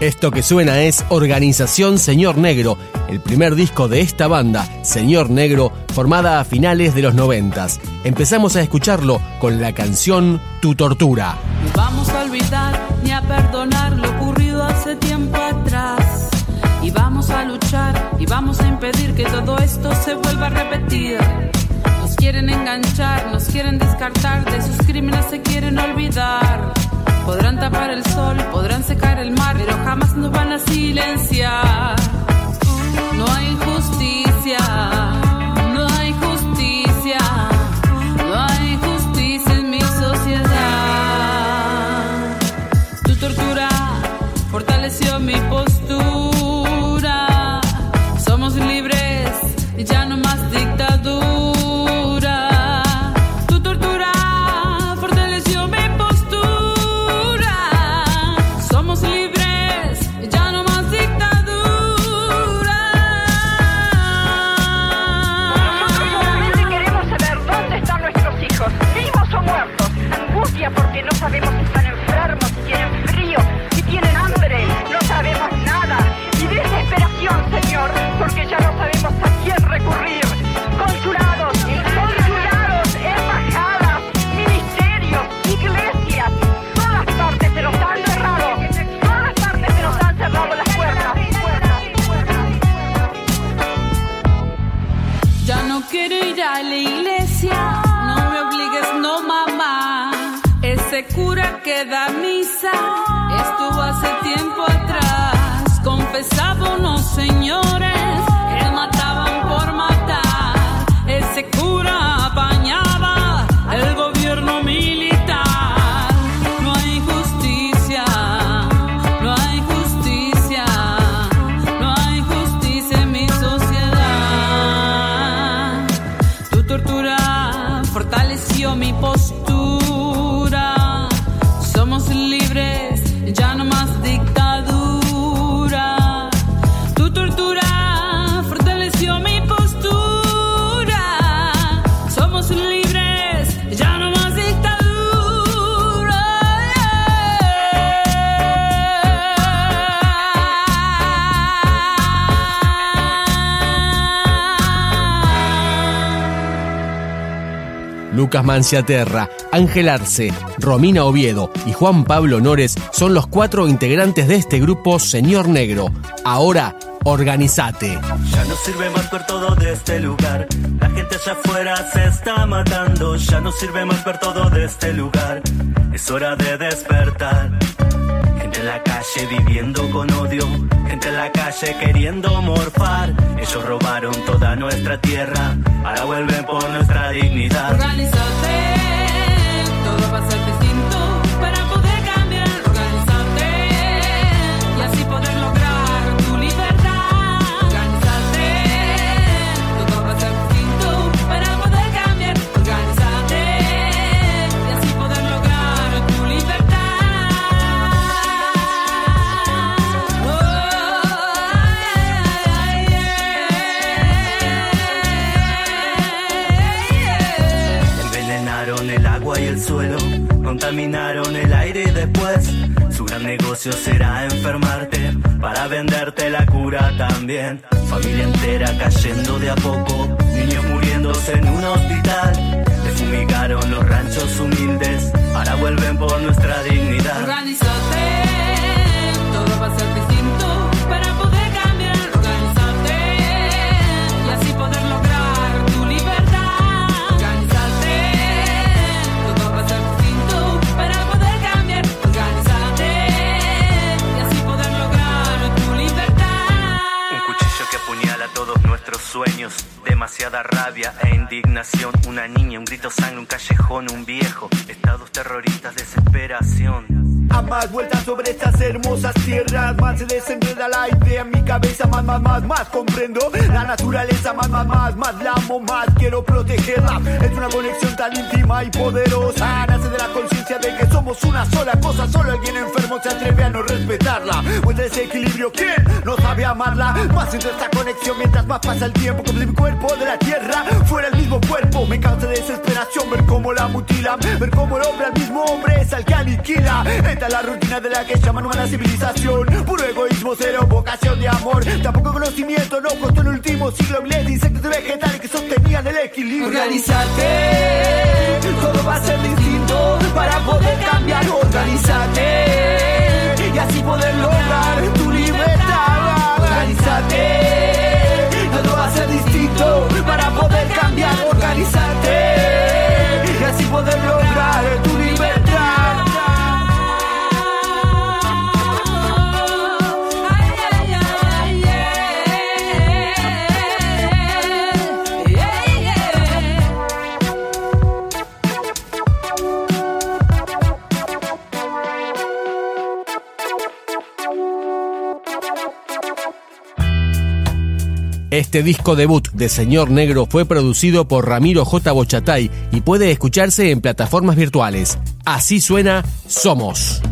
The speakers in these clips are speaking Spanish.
Esto que suena es Organización Señor Negro, el primer disco de esta banda, Señor Negro, formada a finales de los noventas. Empezamos a escucharlo con la canción Tu Tortura. No vamos a olvidar ni a perdonar lo ocurrido hace tiempo atrás. Y vamos a luchar y vamos a impedir que todo esto se vuelva a repetir. Nos quieren enganchar, nos quieren descartar, de sus crímenes se quieren olvidar. Podrán tapar el sol, silenciar. Da misa estuvo hace tiempo atrás. Confesaba unos señores que mataban por matar. Ese cura apañaba el gobierno militar. No hay justicia, no hay justicia, no hay justicia en mi sociedad. Tu tortura fortaleció mi postura. Lucas Manciaterra, Ángel Arce, Romina Oviedo y Juan Pablo Nores son los cuatro integrantes de este grupo Señor Negro. Ahora, organizate. Ya no sirve más ver todo de este lugar. La gente allá afuera se está matando. Ya no sirve más ver todo de este lugar. Es hora de despertar. Gente en la calle viviendo con odio. Gente en la calle queriendo morfar. Ellos robaron toda nuestra tierra. Ahora vuelven por nuestra dignidad. Será enfermarte para venderte la cura también. Familia entera cayendo de a poco, niños Demasiada rabia e indignación. Una niña, un grito sangre, un callejón, un viejo. Estados terroristas, desesperación. A más vueltas sobre estas hermosas tierras, más se desenreda la idea en mi cabeza, más, más, más, más comprendo la naturaleza, más, más, más, más la amo, más quiero protegerla. Es una conexión tan íntima y poderosa, nace de la conciencia de que somos una sola cosa, solo alguien enfermo se atreve a no respetarla. Pues ese equilibrio, ¿quién no sabe amarla? Más entre esta conexión mientras más pasa el tiempo, si mi cuerpo de la tierra fuera el mismo cuerpo. Me causa desesperación ver cómo la mutilan, ver cómo el hombre al mismo hombre es al que aniquila. Esta es la rutina de la que llaman humana civilización. Puro egoísmo, cero vocación de amor. Tampoco conocimiento, no costó el último siglo miles de insectos y vegetales que sostenían el equilibrio. Organízate, todo va a ser distinto para poder cambiar. Así poder lograr tu libertad. Organízate, todo va a ser distinto para poder cambiar. Organízate Este disco debut de Señor Negro fue producido por Ramiro J. Bochatay y puede escucharse en plataformas virtuales. Así suena Somos.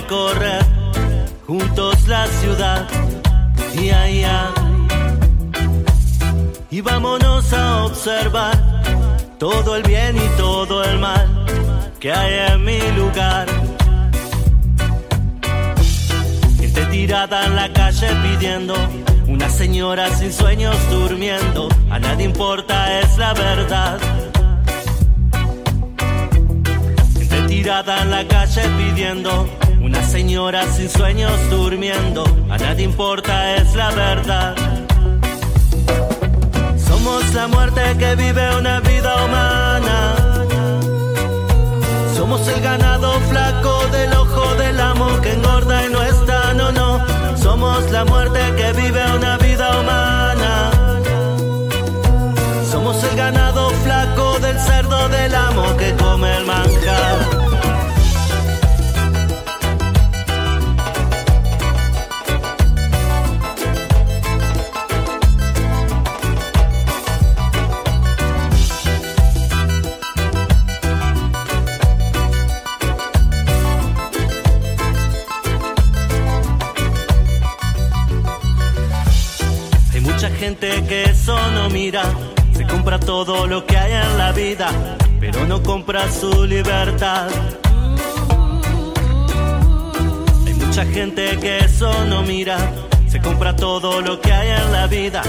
Recorrer juntos la ciudad. Y allá. Y vámonos a observar todo el bien y todo el mal que hay en mi lugar. Gente tirada en la calle pidiendo, una señora sin sueños durmiendo, a nadie importa, es la verdad. Gente tirada en la calle pidiendo, una señora sin sueños durmiendo, a nadie importa, es la verdad. Somos la muerte que vive una vida humana. Somos el ganado flaco del ojo del amo que engorda y no está, no, no. Somos la muerte que vive una vida humana. Somos el ganado flaco del cerdo del amo que come el manjar. Gente que eso no mira, se compra todo lo que hay en la vida, pero no compra su libertad. Hay mucha gente que eso no mira, se compra todo lo que hay en la vida,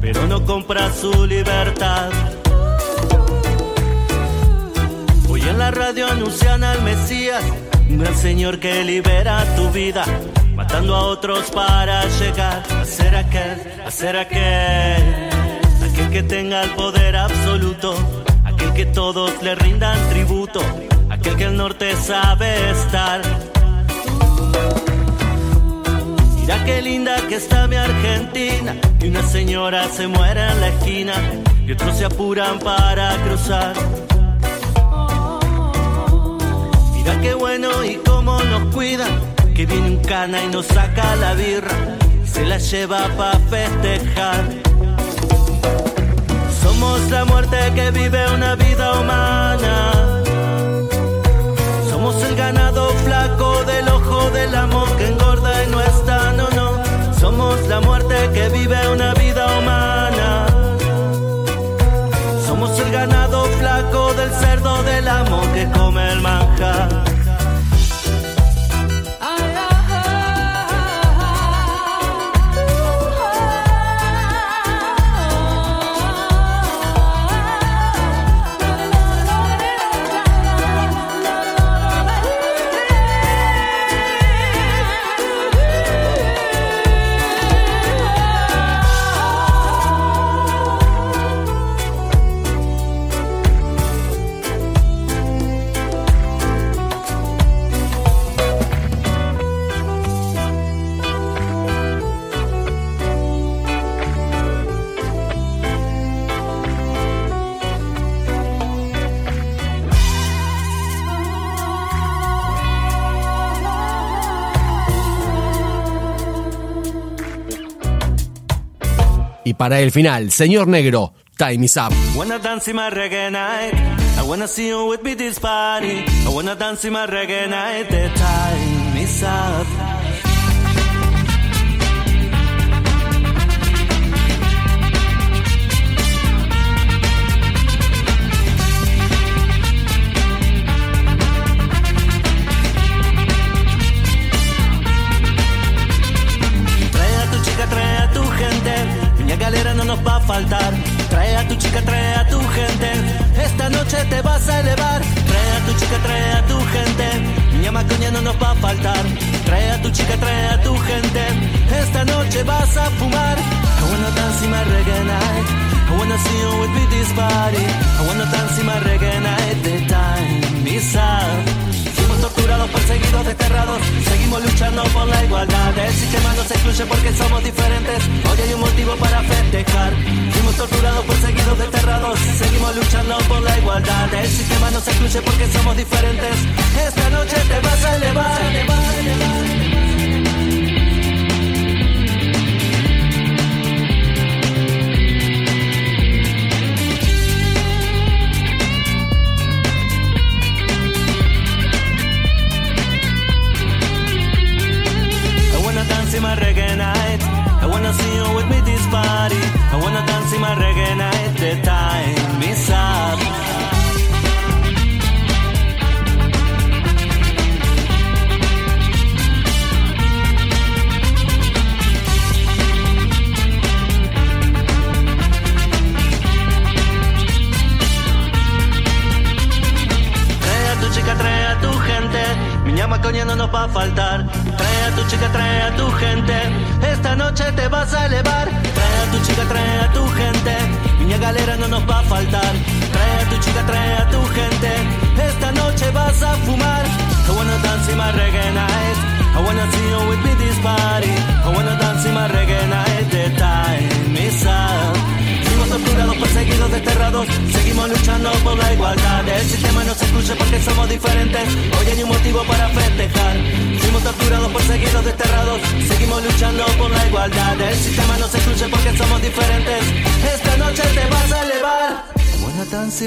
pero no compra su libertad. Hoy en la radio anuncian al Mesías, un gran señor que libera tu vida, matando a otros para llegar a ser aquel, a ser aquel, aquel que tenga el poder absoluto, aquel que todos le rindan tributo, aquel que el norte sabe estar. Mira qué linda que está mi Argentina, y una señora se muere en la esquina, y otros se apuran para cruzar. Mira qué bueno y cómo nos cuidan, que viene un cana y nos saca la birra, se la lleva pa' festejar. Somos la muerte que vive una vida humana. Somos el ganado flaco del ojo del amo que engorda y no para el final, señor negro, time is up. Trae a tu chica, trae a tu gente. Esta noche vas a fumar. I wanna dance in my reggae night. I wanna see you with me this party. I wanna dance in my reggae night. The time is up. Fuimos torturados, perseguidos, desterrados. Seguimos luchando por la igualdad. El sistema nos excluye porque somos diferentes. Hoy hay un motivo para festejar. Fuimos torturados, perseguidos, desterrados. Seguimos luchando por la igualdad. El sistema nos excluye porque somos diferentes. Esta noche te vas noche te vas a elevar. Trae a tu chica, trae a tu gente. Miña galera no nos va a faltar. Trae a tu chica, trae a tu gente. Esta noche vas a fumar. I wanna dance in my reggae night. I wanna see you with me this party. I wanna dance in my reggae night. The time is up. Torturados, perseguidos, desterrados. Seguimos luchando por la igualdad. El sistema nos excluye porque somos diferentes. Hoy hay un motivo para festejar. Fuimos torturados, perseguidos, desterrados. Seguimos luchando por la igualdad. El sistema nos excluye porque somos diferentes. Esta noche te vas a elevar. Buena dance